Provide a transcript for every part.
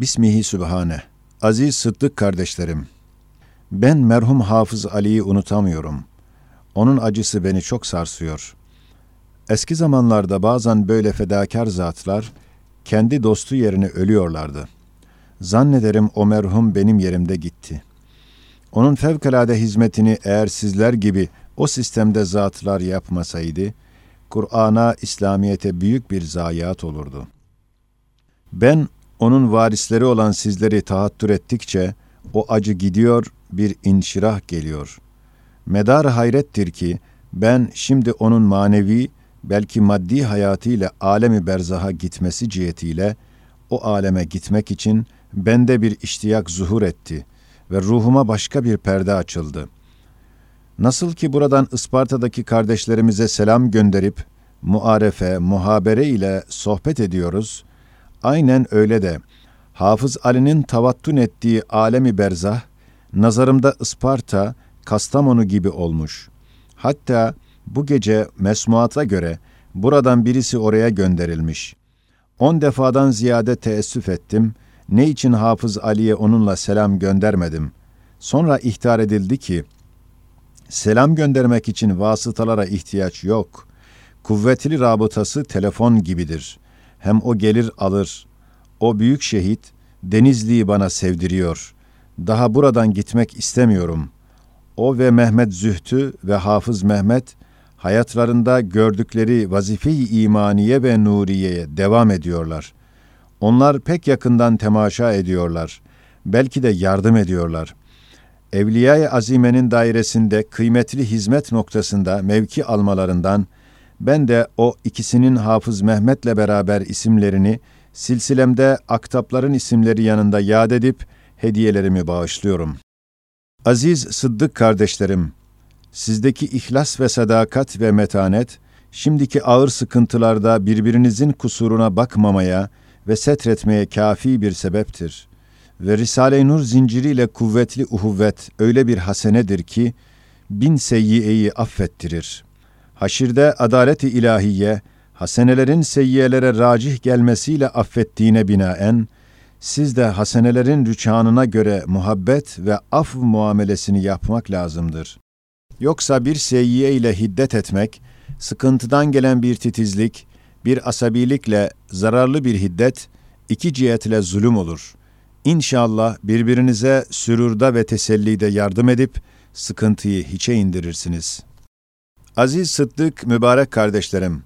Bismihi Sübhane. Aziz Sıddık kardeşlerim. Ben merhum Hafız Ali'yi unutamıyorum. Onun acısı beni çok sarsıyor. Eski zamanlarda bazen böyle fedakar zatlar kendi dostu yerine ölüyorlardı. Zannederim o merhum benim yerimde gitti. Onun fevkalade hizmetini eğer sizler gibi o sistemde zatlar yapmasaydı, Kur'an'a, İslamiyet'e büyük bir zayiat olurdu. Ben onun varisleri olan sizleri tahattür ettikçe o acı gidiyor, bir inşirah geliyor. Medar hayrettir ki ben şimdi onun manevi, belki maddi hayatıyla alemi berzaha gitmesi cihetiyle o aleme gitmek için bende bir iştiyak zuhur etti ve ruhuma başka bir perde açıldı. Nasıl ki buradan Isparta'daki kardeşlerimize selam gönderip muarefe, muhabere ile sohbet ediyoruz, aynen öyle de Hafız Ali'nin tavattun ettiği alemi berzah, nazarımda Isparta, Kastamonu gibi olmuş. Hatta bu gece mesmuata göre buradan birisi oraya gönderilmiş. On defadan ziyade teessüf ettim. Ne için Hafız Ali'ye onunla selam göndermedim? Sonra ihtar edildi ki, selam göndermek için vasıtalara ihtiyaç yok. Kuvvetli rabıtası telefon gibidir. Hem o gelir alır. O büyük şehit, Denizli'yi bana sevdiriyor. Daha buradan gitmek istemiyorum. O ve Mehmet Zühtü ve Hafız Mehmet, hayatlarında gördükleri vazife-i imaniye ve nuriyeye devam ediyorlar. Onlar pek yakından temaşa ediyorlar. Belki de yardım ediyorlar. Evliya-i Azime'nin dairesinde kıymetli hizmet noktasında mevki almalarından ben de o ikisinin Hafız Mehmet'le beraber isimlerini silsilemde aktapların isimleri yanında yad edip hediyelerimi bağışlıyorum. Aziz Sıddık kardeşlerim, sizdeki ihlas ve sadakat ve metanet, şimdiki ağır sıkıntılarda birbirinizin kusuruna bakmamaya ve setretmeye kafi bir sebeptir. Ve Risale-i Nur zinciriyle kuvvetli uhuvvet öyle bir hasenedir ki, bin seyyiyeyi affettirir. Haşirde adalet-i ilahiye, hasenelerin seyyiyelere racih gelmesiyle affettiğine binaen, siz de hasenelerin rüçhanına göre muhabbet ve af muamelesini yapmak lazımdır. Yoksa bir seyyiye ile hiddet etmek, sıkıntıdan gelen bir titizlik, bir asabilikle zararlı bir hiddet, iki cihetle zulüm olur. İnşallah birbirinize sürurda ve tesellide yardım edip, sıkıntıyı hiçe indirirsiniz. Aziz Sıddık, mübarek kardeşlerim,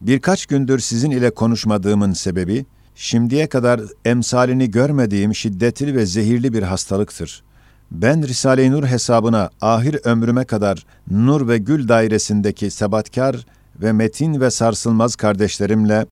birkaç gündür sizin ile konuşmadığımın sebebi, şimdiye kadar emsalini görmediğim şiddetli ve zehirli bir hastalıktır. Ben Risale-i Nur hesabına ahir ömrüme kadar nur ve gül dairesindeki sebatkar ve metin ve sarsılmaz kardeşlerimle,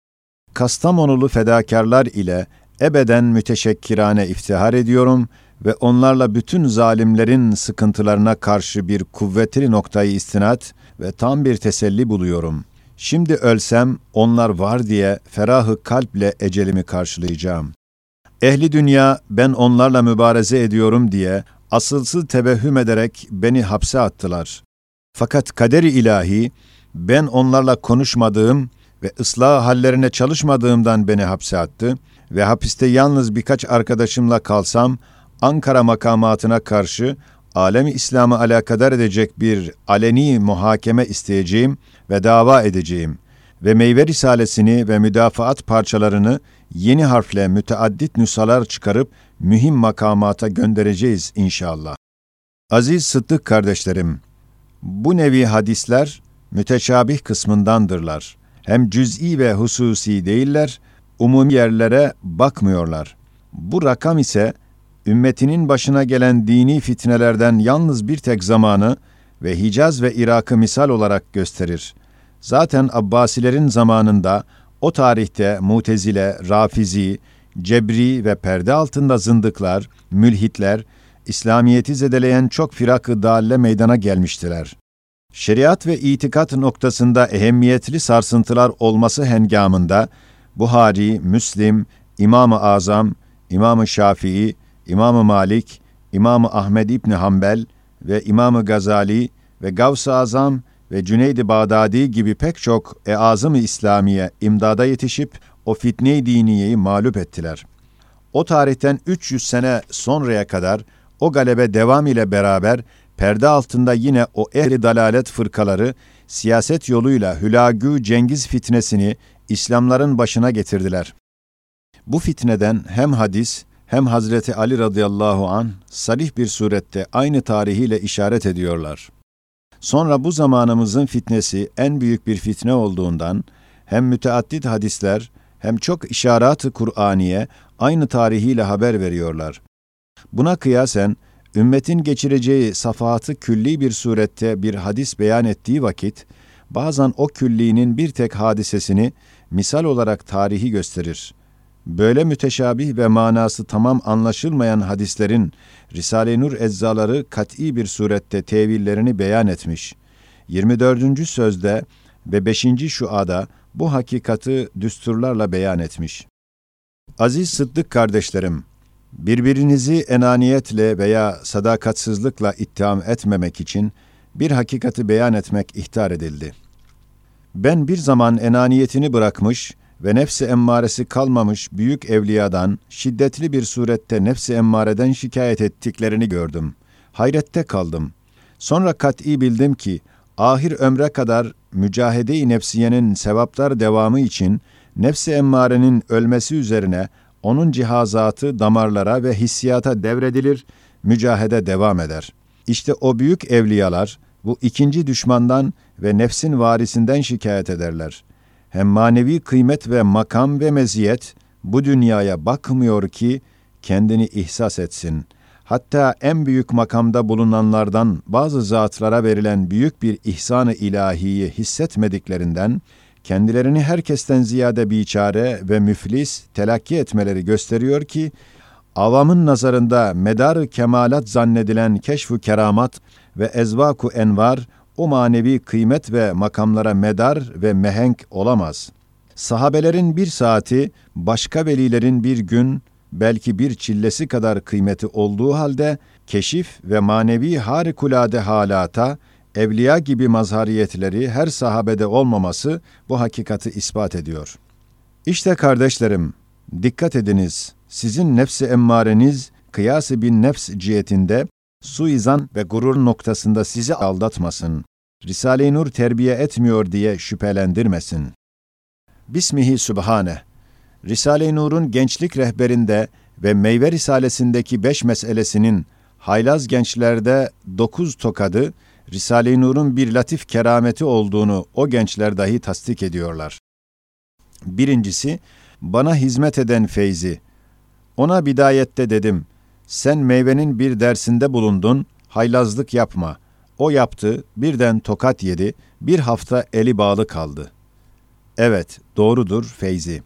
Kastamonulu fedakarlar ile ebeden müteşekkirane iftihar ediyorum ve onlarla bütün zalimlerin sıkıntılarına karşı bir kuvvetli noktayı istinat ve tam bir teselli buluyorum.'' Şimdi ölsem onlar var diye ferahı kalple ecelimi karşılayacağım. Ehli dünya ben onlarla mübareze ediyorum diye asılsız tevehhüm ederek beni hapse attılar. Fakat kaderi ilahi ben onlarla konuşmadığım ve ıslah hallerine çalışmadığımdan beni hapse attı ve hapiste yalnız birkaç arkadaşımla kalsam Ankara makamatına karşı alemi İslam'ı alakadar edecek bir aleni muhakeme isteyeceğim ve dava edeceğim ve meyve risalesini ve müdafaat parçalarını yeni harfle müteaddit nüshalar çıkarıp mühim makamata göndereceğiz inşallah. Aziz Sıddık kardeşlerim, bu nevi hadisler müteşabih kısmındandırlar. Hem cüz'i ve hususi değiller, umumi yerlere bakmıyorlar. Bu rakam ise ümmetinin başına gelen dini fitnelerden yalnız bir tek zamanı ve Hicaz ve Irak'ı misal olarak gösterir. Zaten Abbasilerin zamanında o tarihte Mutezile, Rafizi, Cebri ve perde altında zındıklar, mülhitler, İslamiyeti zedeleyen çok firak-ı dalle meydana gelmiştiler. Şeriat ve itikat noktasında ehemmiyetli sarsıntılar olması hengamında Buhari, Müslim, İmam-ı Azam, İmam-ı Şafii, İmam-ı Malik, İmam-ı Ahmed İbni Hanbel ve İmam-ı Gazali ve Gavs-ı Azam ve Cüneyd-i Bağdadi gibi pek çok e-azım-ı İslamiye imdada yetişip o fitne-i diniyeyi mağlup ettiler. O tarihten 300 sene sonraya kadar o galebe devam ile beraber perde altında yine o ehli dalalet fırkaları siyaset yoluyla Hülagü Cengiz fitnesini İslamların başına getirdiler. Bu fitneden hem hadis hem Hazreti Ali radıyallahu an salih bir surette aynı tarihiyle işaret ediyorlar. Sonra bu zamanımızın fitnesi en büyük bir fitne olduğundan hem müteaddit hadisler hem çok işarat-ı Kur'aniye aynı tarihiyle haber veriyorlar. Buna kıyasen ümmetin geçireceği safahatı külli bir surette bir hadis beyan ettiği vakit bazen o küllinin bir tek hadisesini misal olarak tarihi gösterir. Böyle müteşabih ve manası tamam anlaşılmayan hadislerin Risale-i Nur eczaları kat'i bir surette tevillerini beyan etmiş. 24. sözde ve 5. şuada bu hakikati düsturlarla beyan etmiş. Aziz Sıddık kardeşlerim, birbirinizi enaniyetle veya sadakatsızlıkla ittiham etmemek için bir hakikati beyan etmek ihtar edildi. Ben bir zaman enaniyetini bırakmış ve nefsi emmaresi kalmamış büyük evliyadan şiddetli bir surette nefsi emmareden şikayet ettiklerini gördüm. Hayrette kaldım. Sonra kat'i bildim ki ahir ömre kadar mücahede-i nefsiyenin sevaplar devamı için nefsi emmarenin ölmesi üzerine onun cihazatı damarlara ve hissiyata devredilir, mücahede devam eder. İşte o büyük evliyalar bu ikinci düşmandan ve nefsin varisinden şikayet ederler. Hem manevi kıymet ve makam ve meziyet bu dünyaya bakmıyor ki kendini ihsas etsin. Hatta en büyük makamda bulunanlardan bazı zatlara verilen büyük bir ihsan-ı ilahiyi hissetmediklerinden kendilerini herkesten ziyade biçare ve müflis telakki etmeleri gösteriyor ki, avamın nazarında medar kemalat zannedilen keşfu keramat ve ezvaku envar, o manevi kıymet ve makamlara medar ve mehenk olamaz. Sahabelerin bir saati, başka velilerin bir gün, belki bir çillesi kadar kıymeti olduğu halde, keşif ve manevi harikulade halata, evliya gibi mazhariyetleri her sahabede olmaması bu hakikati ispat ediyor. İşte kardeşlerim, dikkat ediniz, sizin nefsi emmareniz, kıyası bin nefs cihetinde, suizan ve gurur noktasında sizi aldatmasın. Risale-i Nur terbiye etmiyor diye şüphelendirmesin. Bismihi Sübhane. Risale-i Nur'un gençlik rehberinde ve meyve risalesindeki beş meselesinin haylaz gençlerde dokuz tokadı, Risale-i Nur'un bir latif kerameti olduğunu o gençler dahi tasdik ediyorlar. Birincisi, bana hizmet eden feyzi. Ona bidayette dedim, sen meyvenin bir dersinde bulundun, haylazlık yapma. O yaptı, birden tokat yedi, bir hafta eli bağlı kaldı. Evet, doğrudur Feyzi.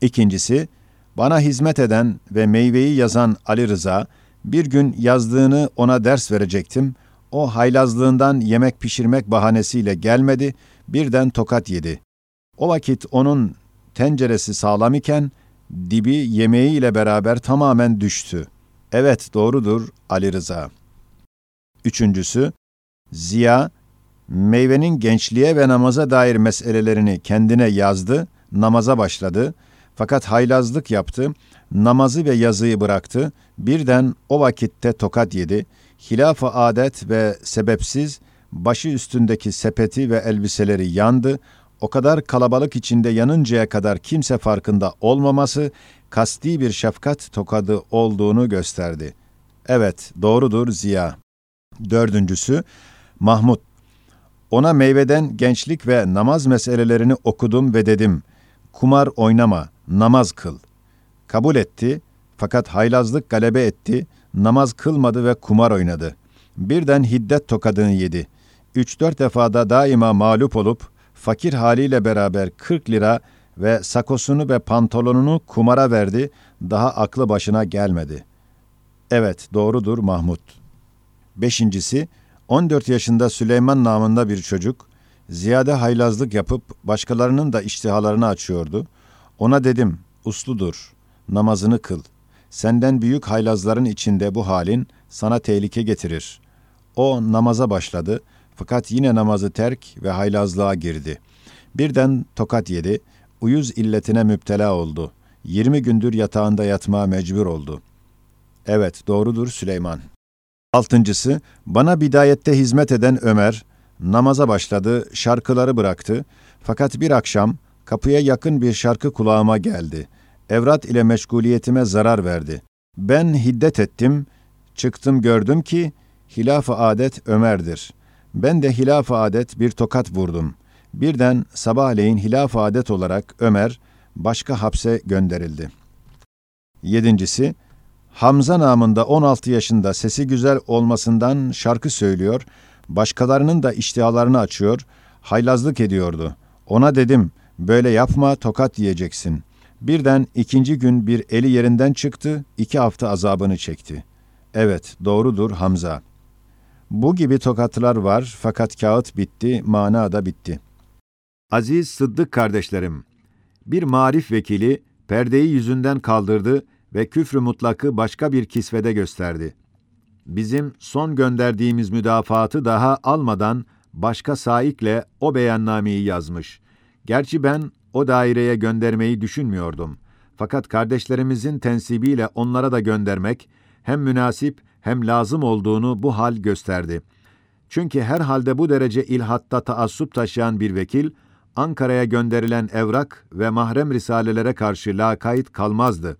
İkincisi, bana hizmet eden ve meyveyi yazan Ali Rıza, bir gün yazdığını ona ders verecektim, o haylazlığından yemek pişirmek bahanesiyle gelmedi, birden tokat yedi. O vakit onun tenceresi sağlam iken, dibi yemeğiyle beraber tamamen düştü. Evet doğrudur Ali Rıza. Üçüncüsü, Ziya, meyvenin gençliğe ve namaza dair meselelerini kendine yazdı, namaza başladı. Fakat haylazlık yaptı, namazı ve yazıyı bıraktı, birden o vakitte tokat yedi. Hilaf-ı adet ve sebepsiz başı üstündeki sepeti ve elbiseleri yandı, o kadar kalabalık içinde yanıncaya kadar kimse farkında olmaması kasti bir şefkat tokadı olduğunu gösterdi. Evet, doğrudur Ziya. Dördüncüsü, Mahmud. Ona meyveden gençlik ve namaz meselelerini okudum ve dedim, kumar oynama, namaz kıl. Kabul etti, fakat haylazlık galebe etti, namaz kılmadı ve kumar oynadı. Birden hiddet tokadını yedi. Üç dört defada daima mağlup olup, fakir haliyle beraber 40 lira ve sakosunu ve pantolonunu kumara verdi, daha aklı başına gelmedi. Evet, doğrudur Mahmud. Beşincisi, 14 yaşında Süleyman namında bir çocuk, ziyade haylazlık yapıp başkalarının da iştihalarını açıyordu. Ona dedim, usludur, namazını kıl. Senden büyük haylazların içinde bu halin sana tehlike getirir. O namaza başladı fakat yine namazı terk ve haylazlığa girdi. Birden tokat yedi, uyuz illetine müptela oldu. 20 gündür yatağında yatmaya mecbur oldu. Evet, doğrudur Süleyman. Altıncısı, bana bidayette hizmet eden Ömer, namaza başladı, şarkıları bıraktı. Fakat bir akşam kapıya yakın bir şarkı kulağıma geldi. Evrat ile meşguliyetime zarar verdi. Ben hiddet ettim, çıktım gördüm ki hilaf-ı adet Ömer'dir. Ben de hilaf-ı adet bir tokat vurdum. Birden sabahleyin hilaf-ı adet olarak Ömer başka hapse gönderildi. Yedincisi, Hamza namında 16 yaşında sesi güzel olmasından şarkı söylüyor, başkalarının da iştihalarını açıyor, haylazlık ediyordu. Ona dedim, böyle yapma tokat yiyeceksin. Birden ikinci gün bir eli yerinden çıktı, iki hafta azabını çekti. Evet, doğrudur Hamza. Bu gibi tokatlar var fakat kağıt bitti, mana da bitti. Aziz Sıddık kardeşlerim, bir marif vekili perdeyi yüzünden kaldırdı ve küfrü mutlakı başka bir kisvede gösterdi. Bizim son gönderdiğimiz müdafaatı daha almadan başka saikle o beyannameyi yazmış. Gerçi ben o daireye göndermeyi düşünmüyordum. Fakat kardeşlerimizin tensibiyle onlara da göndermek hem münasip hem lazım olduğunu bu hal gösterdi. Çünkü her halde bu derece ilhatta taassup taşıyan bir vekil, Ankara'ya gönderilen evrak ve mahrem risalelere karşı lakayt kalmazdı.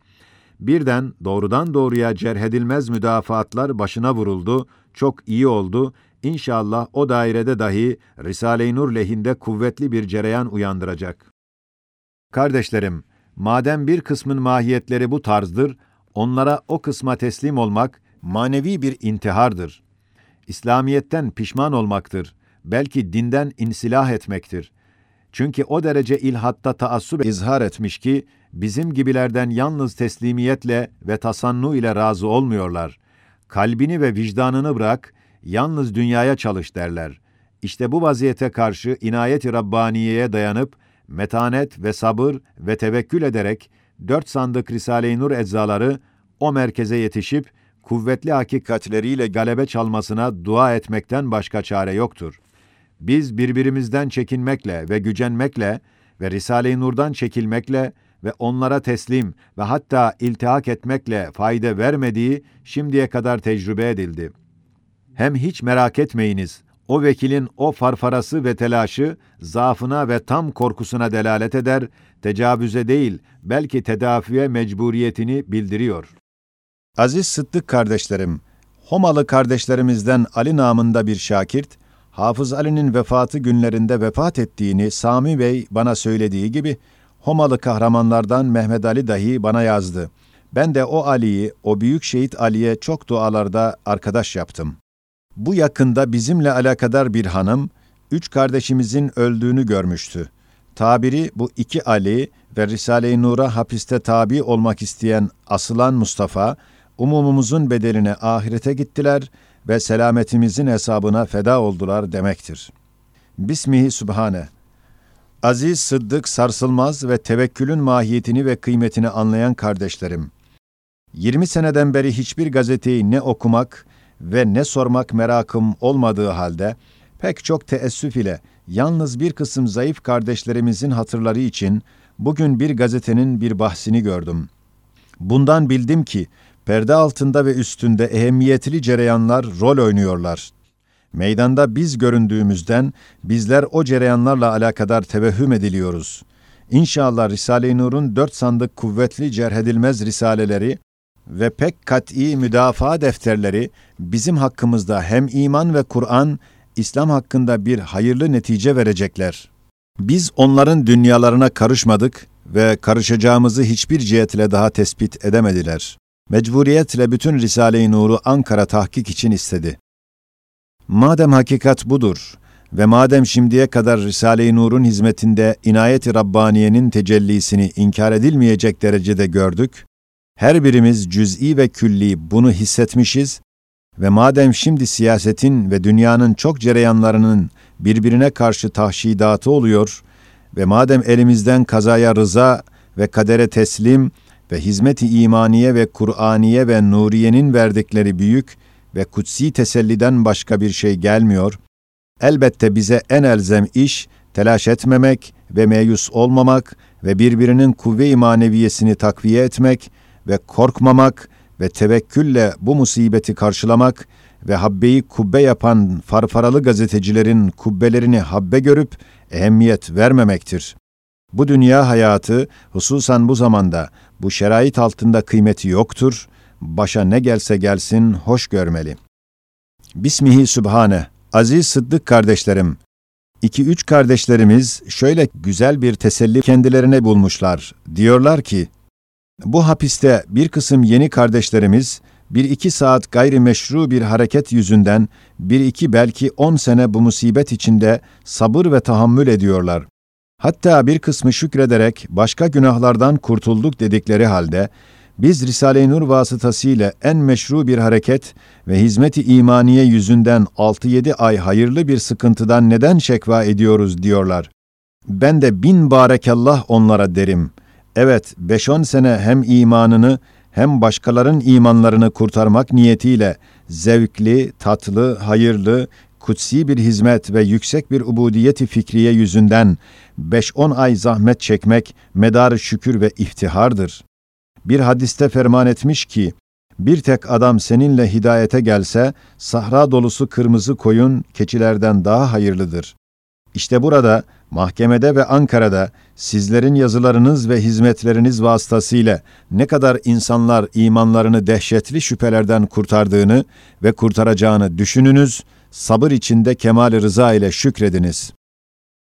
Birden doğrudan doğruya cerhedilmez müdafaatlar başına vuruldu, çok iyi oldu, İnşallah o dairede dahi Risale-i Nur lehinde kuvvetli bir cereyan uyandıracak. Kardeşlerim, madem bir kısmın mahiyetleri bu tarzdır, onlara o kısma teslim olmak manevi bir intihardır. İslamiyetten pişman olmaktır. Belki dinden insilah etmektir. Çünkü o derece ilhatta taassup izhar etmiş ki, bizim gibilerden yalnız teslimiyetle ve tasannu ile razı olmuyorlar. Kalbini ve vicdanını bırak, yalnız dünyaya çalış derler. İşte bu vaziyete karşı inayet-i Rabbaniye'ye dayanıp, metanet ve sabır ve tevekkül ederek, dört sandık Risale-i Nur eczaları o merkeze yetişip, kuvvetli hakikatleriyle galebe çalmasına dua etmekten başka çare yoktur. Biz birbirimizden çekinmekle ve gücenmekle ve Risale-i Nur'dan çekilmekle ve onlara teslim ve hatta iltihak etmekle fayda vermediği şimdiye kadar tecrübe edildi. Hem hiç merak etmeyiniz, o vekilin o farfarası ve telaşı, zaafına ve tam korkusuna delalet eder, tecavüze değil, belki tedafiye mecburiyetini bildiriyor. Aziz Sıddık kardeşlerim, Homalı kardeşlerimizden Ali namında bir şakirt, Hafız Ali'nin vefatı günlerinde vefat ettiğini Sami Bey bana söylediği gibi, Homalı kahramanlardan Mehmet Ali dahi bana yazdı. Ben de o Ali'yi, o büyük şehit Ali'ye çok dualarda arkadaş yaptım. Bu yakında bizimle alakadar bir hanım, üç kardeşimizin öldüğünü görmüştü. Tabiri bu iki Ali ve Risale-i Nur'a hapiste tabi olmak isteyen asılan Mustafa, umumumuzun bedeline ahirete gittiler ve selametimizin hesabına feda oldular demektir. Bismihi Sübhane. Aziz, sıddık, sarsılmaz ve tevekkülün mahiyetini ve kıymetini anlayan kardeşlerim. 20 seneden beri hiçbir gazeteyi ne okumak ve ne sormak merakım olmadığı halde pek çok teessüf ile yalnız bir kısım zayıf kardeşlerimizin hatırları için bugün bir gazetenin bir bahsini gördüm. Bundan bildim ki perde altında ve üstünde ehemmiyetli cereyanlar rol oynuyorlar. Meydanda biz göründüğümüzden bizler o cereyanlarla alakadar tevehhüm ediliyoruz. İnşallah Risale-i Nur'un dört sandık kuvvetli cerhedilmez risaleleri ve pek kat'i müdafaa defterleri bizim hakkımızda hem iman ve Kur'an, İslam hakkında bir hayırlı netice verecekler. Biz onların dünyalarına karışmadık ve karışacağımızı hiçbir cihetle daha tespit edemediler. Mecburiyetle bütün Risale-i Nur'u Ankara tahkik için istedi. Madem hakikat budur ve madem şimdiye kadar Risale-i Nur'un hizmetinde inayet-i Rabbaniye'nin tecellisini inkar edilmeyecek derecede gördük, her birimiz cüz'i ve külli bunu hissetmişiz ve madem şimdi siyasetin ve dünyanın çok cereyanlarının birbirine karşı tahşidatı oluyor ve madem elimizden kazaya rıza ve kadere teslim ve hizmet-i imaniye ve Kur'aniye ve Nuriye'nin verdikleri büyük ve kutsi teselliden başka bir şey gelmiyor, elbette bize en elzem iş telaş etmemek ve meyus olmamak ve birbirinin kuvve-i maneviyesini takviye etmek ve korkmamak ve tevekkülle bu musibeti karşılamak ve habbeyi kubbe yapan farfaralı gazetecilerin kubbelerini habbe görüp ehemmiyet vermemektir. Bu dünya hayatı hususan bu zamanda bu şerait altında kıymeti yoktur, başa ne gelse gelsin hoş görmeli. Bismihi Sübhane, aziz Sıddık kardeşlerim, İki üç kardeşlerimiz şöyle güzel bir teselli kendilerine bulmuşlar. Diyorlar ki, bu hapiste bir kısım yeni kardeşlerimiz, bir iki saat gayrimeşru bir hareket yüzünden, bir iki belki on sene bu musibet içinde sabır ve tahammül ediyorlar. Hatta bir kısmı şükrederek başka günahlardan kurtulduk dedikleri halde, biz Risale-i Nur vasıtasıyla en meşru bir hareket ve hizmeti imaniye yüzünden 6-7 ay hayırlı bir sıkıntıdan neden şekva ediyoruz diyorlar. Ben de bin barekallah onlara derim. Evet, 5-10 sene hem imanını hem başkaların imanlarını kurtarmak niyetiyle zevkli, tatlı, hayırlı, kutsi bir hizmet ve yüksek bir ubudiyeti fikriye yüzünden 5-10 ay zahmet çekmek medar şükür ve iftihardır. Bir hadiste ferman etmiş ki, bir tek adam seninle hidayete gelse, sahra dolusu kırmızı koyun keçilerden daha hayırlıdır. İşte burada, mahkemede ve Ankara'da sizlerin yazılarınız ve hizmetleriniz vasıtasıyla ne kadar insanlar imanlarını dehşetli şüphelerden kurtardığını ve kurtaracağını düşününüz, sabır içinde kemal rıza ile şükrediniz.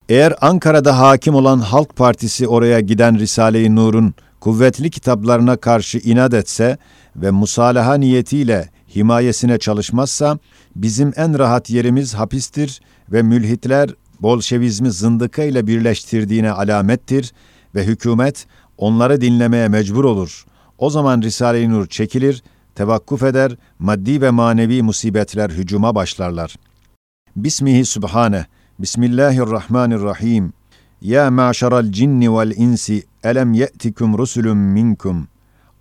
Eğer Ankara'da hakim olan Halk Partisi oraya giden Risale-i Nur'un kuvvetli kitaplarına karşı inat etse ve musalaha niyetiyle himayesine çalışmazsa, bizim en rahat yerimiz hapistir ve mülhitler Bolşevizmi zındıka ile birleştirdiğine alamettir ve hükümet onları dinlemeye mecbur olur. O zaman Risale-i Nur çekilir, tevakkuf eder, maddi ve manevi musibetler hücuma başlarlar. Bismihi Sübhane, Bismillahirrahmanirrahim. Ya maşaral cinni vel insi elem ye'tikum rusulun minkum.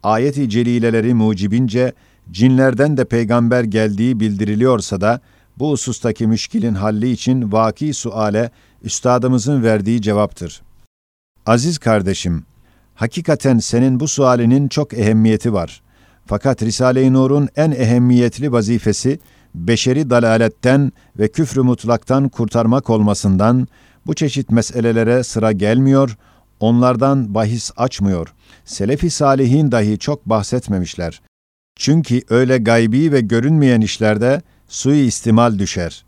Ayeti celileleri mucibince cinlerden de peygamber geldiği bildiriliyorsa da bu husustaki müşkilin halli için vaki suale üstadımızın verdiği cevaptır. Aziz kardeşim, hakikaten senin bu sualinin çok ehemmiyeti var. Fakat Risale-i Nur'un en ehemmiyetli vazifesi beşeri dalaletten ve küfrü mutlaktan kurtarmak olmasından bu çeşit meselelere sıra gelmiyor, onlardan bahis açmıyor. Selefi salihin dahi çok bahsetmemişler. Çünkü öyle gaybi ve görünmeyen işlerde sui istimal düşer.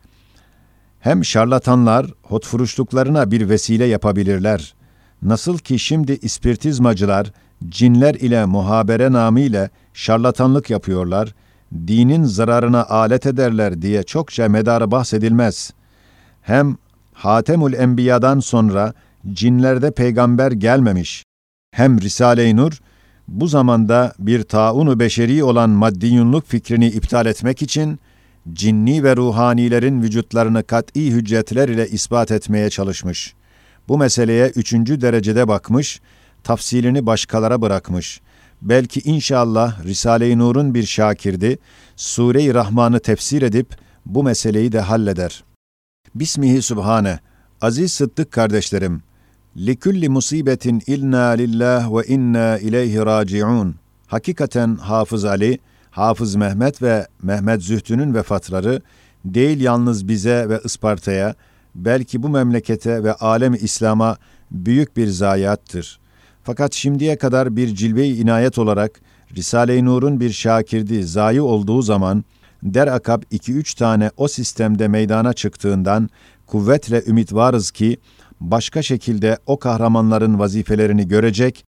Hem şarlatanlar hotfuruşluklarına bir vesile yapabilirler. Nasıl ki şimdi ispirtizmacılar cinler ile muhabere namıyla şarlatanlık yapıyorlar, dinin zararına alet ederler diye çokça medarı bahsedilmez. Hem Hatemül Enbiya'dan sonra cinlerde peygamber gelmemiş. Hem Risale-i Nur, bu zamanda bir taunu beşeri olan maddiyunluk fikrini iptal etmek için, cinni ve ruhanilerin vücutlarını kat'i hüccetler ile ispat etmeye çalışmış. Bu meseleye üçüncü derecede bakmış, tafsilini başkalara bırakmış. Belki inşallah Risale-i Nur'un bir şakirdi, Sure-i Rahman'ı tefsir edip bu meseleyi de halleder. Bismihi Subhane, aziz sıddık kardeşlerim, likulli musibetin ilna lillah ve inna ileyhi raciun. Hakikaten Hafız Ali, Hafız Mehmet ve Mehmet Zühtü'nün vefatları değil yalnız bize ve Isparta'ya, belki bu memlekete ve alem İslam'a büyük bir zayiattır. Fakat şimdiye kadar bir cilve-i inayet olarak Risale-i Nur'un bir şakirdi zayi olduğu zaman der iki üç tane o sistemde meydana çıktığından kuvvetle ümit varız ki başka şekilde o kahramanların vazifelerini görecek,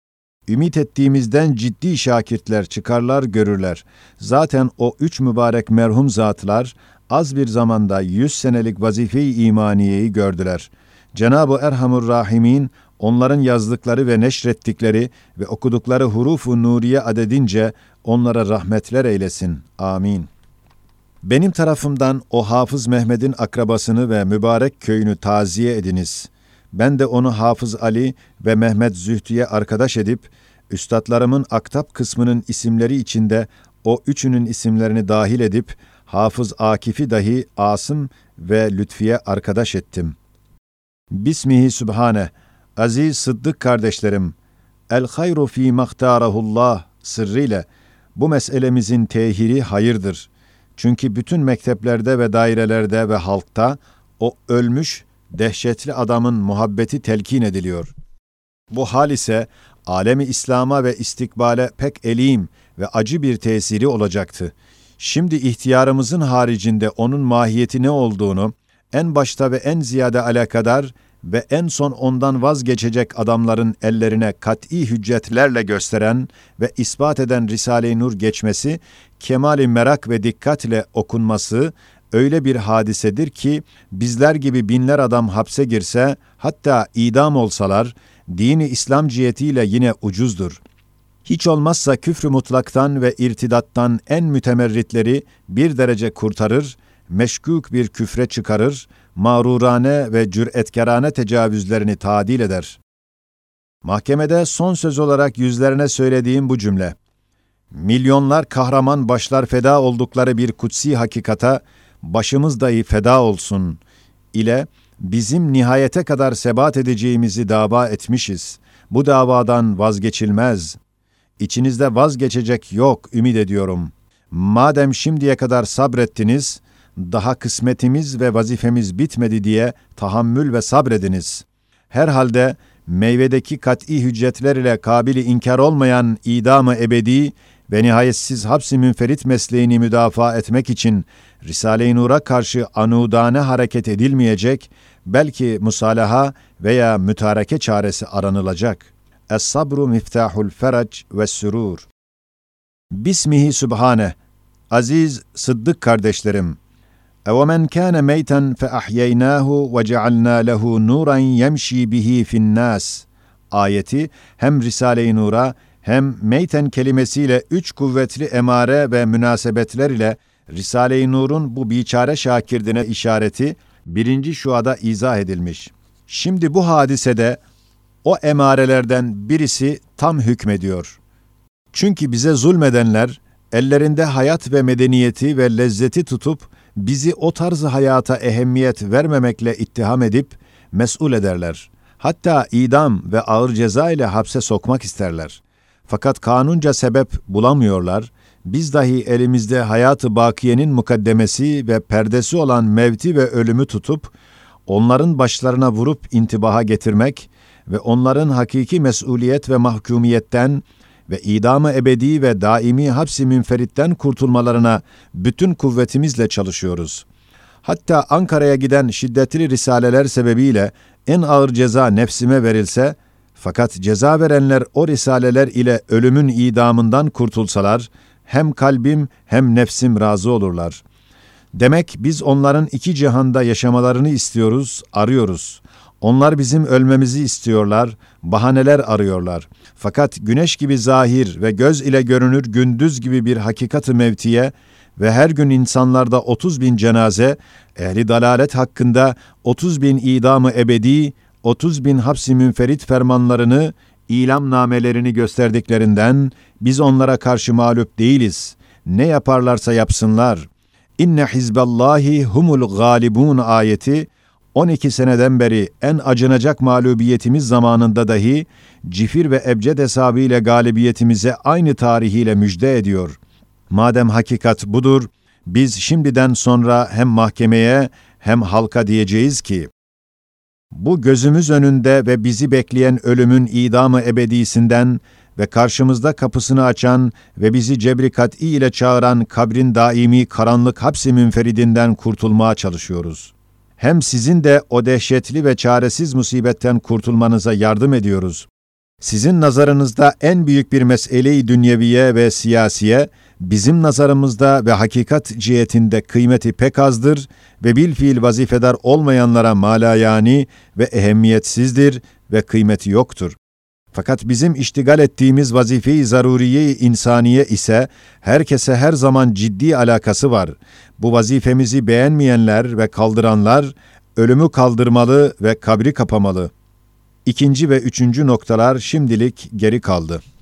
ümit ettiğimizden ciddi şakirtler çıkarlar görürler. Zaten o üç mübarek merhum zatlar az bir zamanda yüz senelik vazife-i imaniyeyi gördüler. Cenab-ı Erhamur Rahimin onların yazdıkları ve neşrettikleri ve okudukları hurufu nuriye adedince onlara rahmetler eylesin. Amin. Benim tarafımdan o Hafız Mehmet'in akrabasını ve mübarek köyünü taziye ediniz. Ben de onu Hafız Ali ve Mehmet Zühtü'ye arkadaş edip, üstadlarımın aktap kısmının isimleri içinde o üçünün isimlerini dahil edip, Hafız Akif'i dahi Asım ve Lütfiye arkadaş ettim. Bismihi Sübhane, Aziz Sıddık kardeşlerim, el hayru fi mahtarahullah sırrıyla bu meselemizin tehiri hayırdır. Çünkü bütün mekteplerde ve dairelerde ve halkta o ölmüş dehşetli adamın muhabbeti telkin ediliyor. Bu hal ise alemi İslam'a ve istikbale pek elim ve acı bir tesiri olacaktı. Şimdi ihtiyarımızın haricinde onun mahiyeti ne olduğunu en başta ve en ziyade alakadar ve en son ondan vazgeçecek adamların ellerine kat'i hüccetlerle gösteren ve ispat eden Risale-i Nur geçmesi, kemali merak ve dikkatle okunması öyle bir hadisedir ki bizler gibi binler adam hapse girse hatta idam olsalar dini İslam cihetiyle yine ucuzdur. Hiç olmazsa küfrü mutlaktan ve irtidattan en mütemerritleri bir derece kurtarır, meşkuk bir küfre çıkarır, mağrurane ve cüretkarane tecavüzlerini tadil eder. Mahkemede son söz olarak yüzlerine söylediğim bu cümle, milyonlar kahraman başlar feda oldukları bir kutsi hakikata, başımız dahi feda olsun ile bizim nihayete kadar sebat edeceğimizi dava etmişiz. Bu davadan vazgeçilmez. İçinizde vazgeçecek yok ümit ediyorum. Madem şimdiye kadar sabrettiniz, daha kısmetimiz ve vazifemiz bitmedi diye tahammül ve sabrediniz. Herhalde meyvedeki kat'i hüccetler ile kabili inkar olmayan idamı ebedi ve nihayetsiz hapsi münferit mesleğini müdafaa etmek için Risale-i Nur'a karşı anudane hareket edilmeyecek, belki musalaha veya mütareke çaresi aranılacak. Es-sabru miftahul ferac ve sürur. Bismihi Sübhane, aziz Sıddık kardeşlerim, اَوَمَنْ كَانَ مَيْتًا فَأَحْيَيْنَاهُ وَجَعَلْنَا لَهُ نُورًا يَمْشِي بِهِ فِي النَّاسِ ayeti hem Risale-i Nur'a hem meyten kelimesiyle üç kuvvetli emare ve münasebetler ile Risale-i Nur'un bu biçare şakirdine işareti birinci şuada izah edilmiş. Şimdi bu hadisede o emarelerden birisi tam hükmediyor. Çünkü bize zulmedenler ellerinde hayat ve medeniyeti ve lezzeti tutup bizi o tarzı hayata ehemmiyet vermemekle ittiham edip mesul ederler. Hatta idam ve ağır ceza ile hapse sokmak isterler. Fakat kanunca sebep bulamıyorlar. Biz dahi elimizde hayatı bakiyenin mukaddemesi ve perdesi olan mevti ve ölümü tutup onların başlarına vurup intibaha getirmek ve onların hakiki mesuliyet ve mahkumiyetten ve idamı ebedi ve daimi hapsi münferitten kurtulmalarına bütün kuvvetimizle çalışıyoruz. Hatta Ankara'ya giden şiddetli risaleler sebebiyle en ağır ceza nefsime verilse, fakat ceza verenler o risaleler ile ölümün idamından kurtulsalar, hem kalbim hem nefsim razı olurlar. Demek biz onların iki cihanda yaşamalarını istiyoruz, arıyoruz. Onlar bizim ölmemizi istiyorlar, bahaneler arıyorlar. Fakat güneş gibi zahir ve göz ile görünür gündüz gibi bir hakikati mevtiye ve her gün insanlarda 30 bin cenaze, ehli dalalet hakkında 30 bin idamı ebedi, 30 bin hapsi münferit fermanlarını, ilam namelerini gösterdiklerinden biz onlara karşı mağlup değiliz. Ne yaparlarsa yapsınlar. İnne hizballahi humul galibun ayeti 12 seneden beri en acınacak mağlubiyetimiz zamanında dahi cifir ve ebced hesabıyla galibiyetimize aynı tarihiyle müjde ediyor. Madem hakikat budur, biz şimdiden sonra hem mahkemeye hem halka diyeceğiz ki, bu gözümüz önünde ve bizi bekleyen ölümün idamı ebedisinden ve karşımızda kapısını açan ve bizi cebri kat'i ile çağıran kabrin daimi karanlık hapsi münferidinden kurtulmaya çalışıyoruz. Hem sizin de o dehşetli ve çaresiz musibetten kurtulmanıza yardım ediyoruz. Sizin nazarınızda en büyük bir meseleyi dünyeviye ve siyasiye, bizim nazarımızda ve hakikat cihetinde kıymeti pek azdır ve bil fiil vazifedar olmayanlara malayani ve ehemmiyetsizdir ve kıymeti yoktur. Fakat bizim iştigal ettiğimiz vazife-i zaruriye insaniye ise herkese her zaman ciddi alakası var. Bu vazifemizi beğenmeyenler ve kaldıranlar ölümü kaldırmalı ve kabri kapamalı. İkinci ve üçüncü noktalar şimdilik geri kaldı.''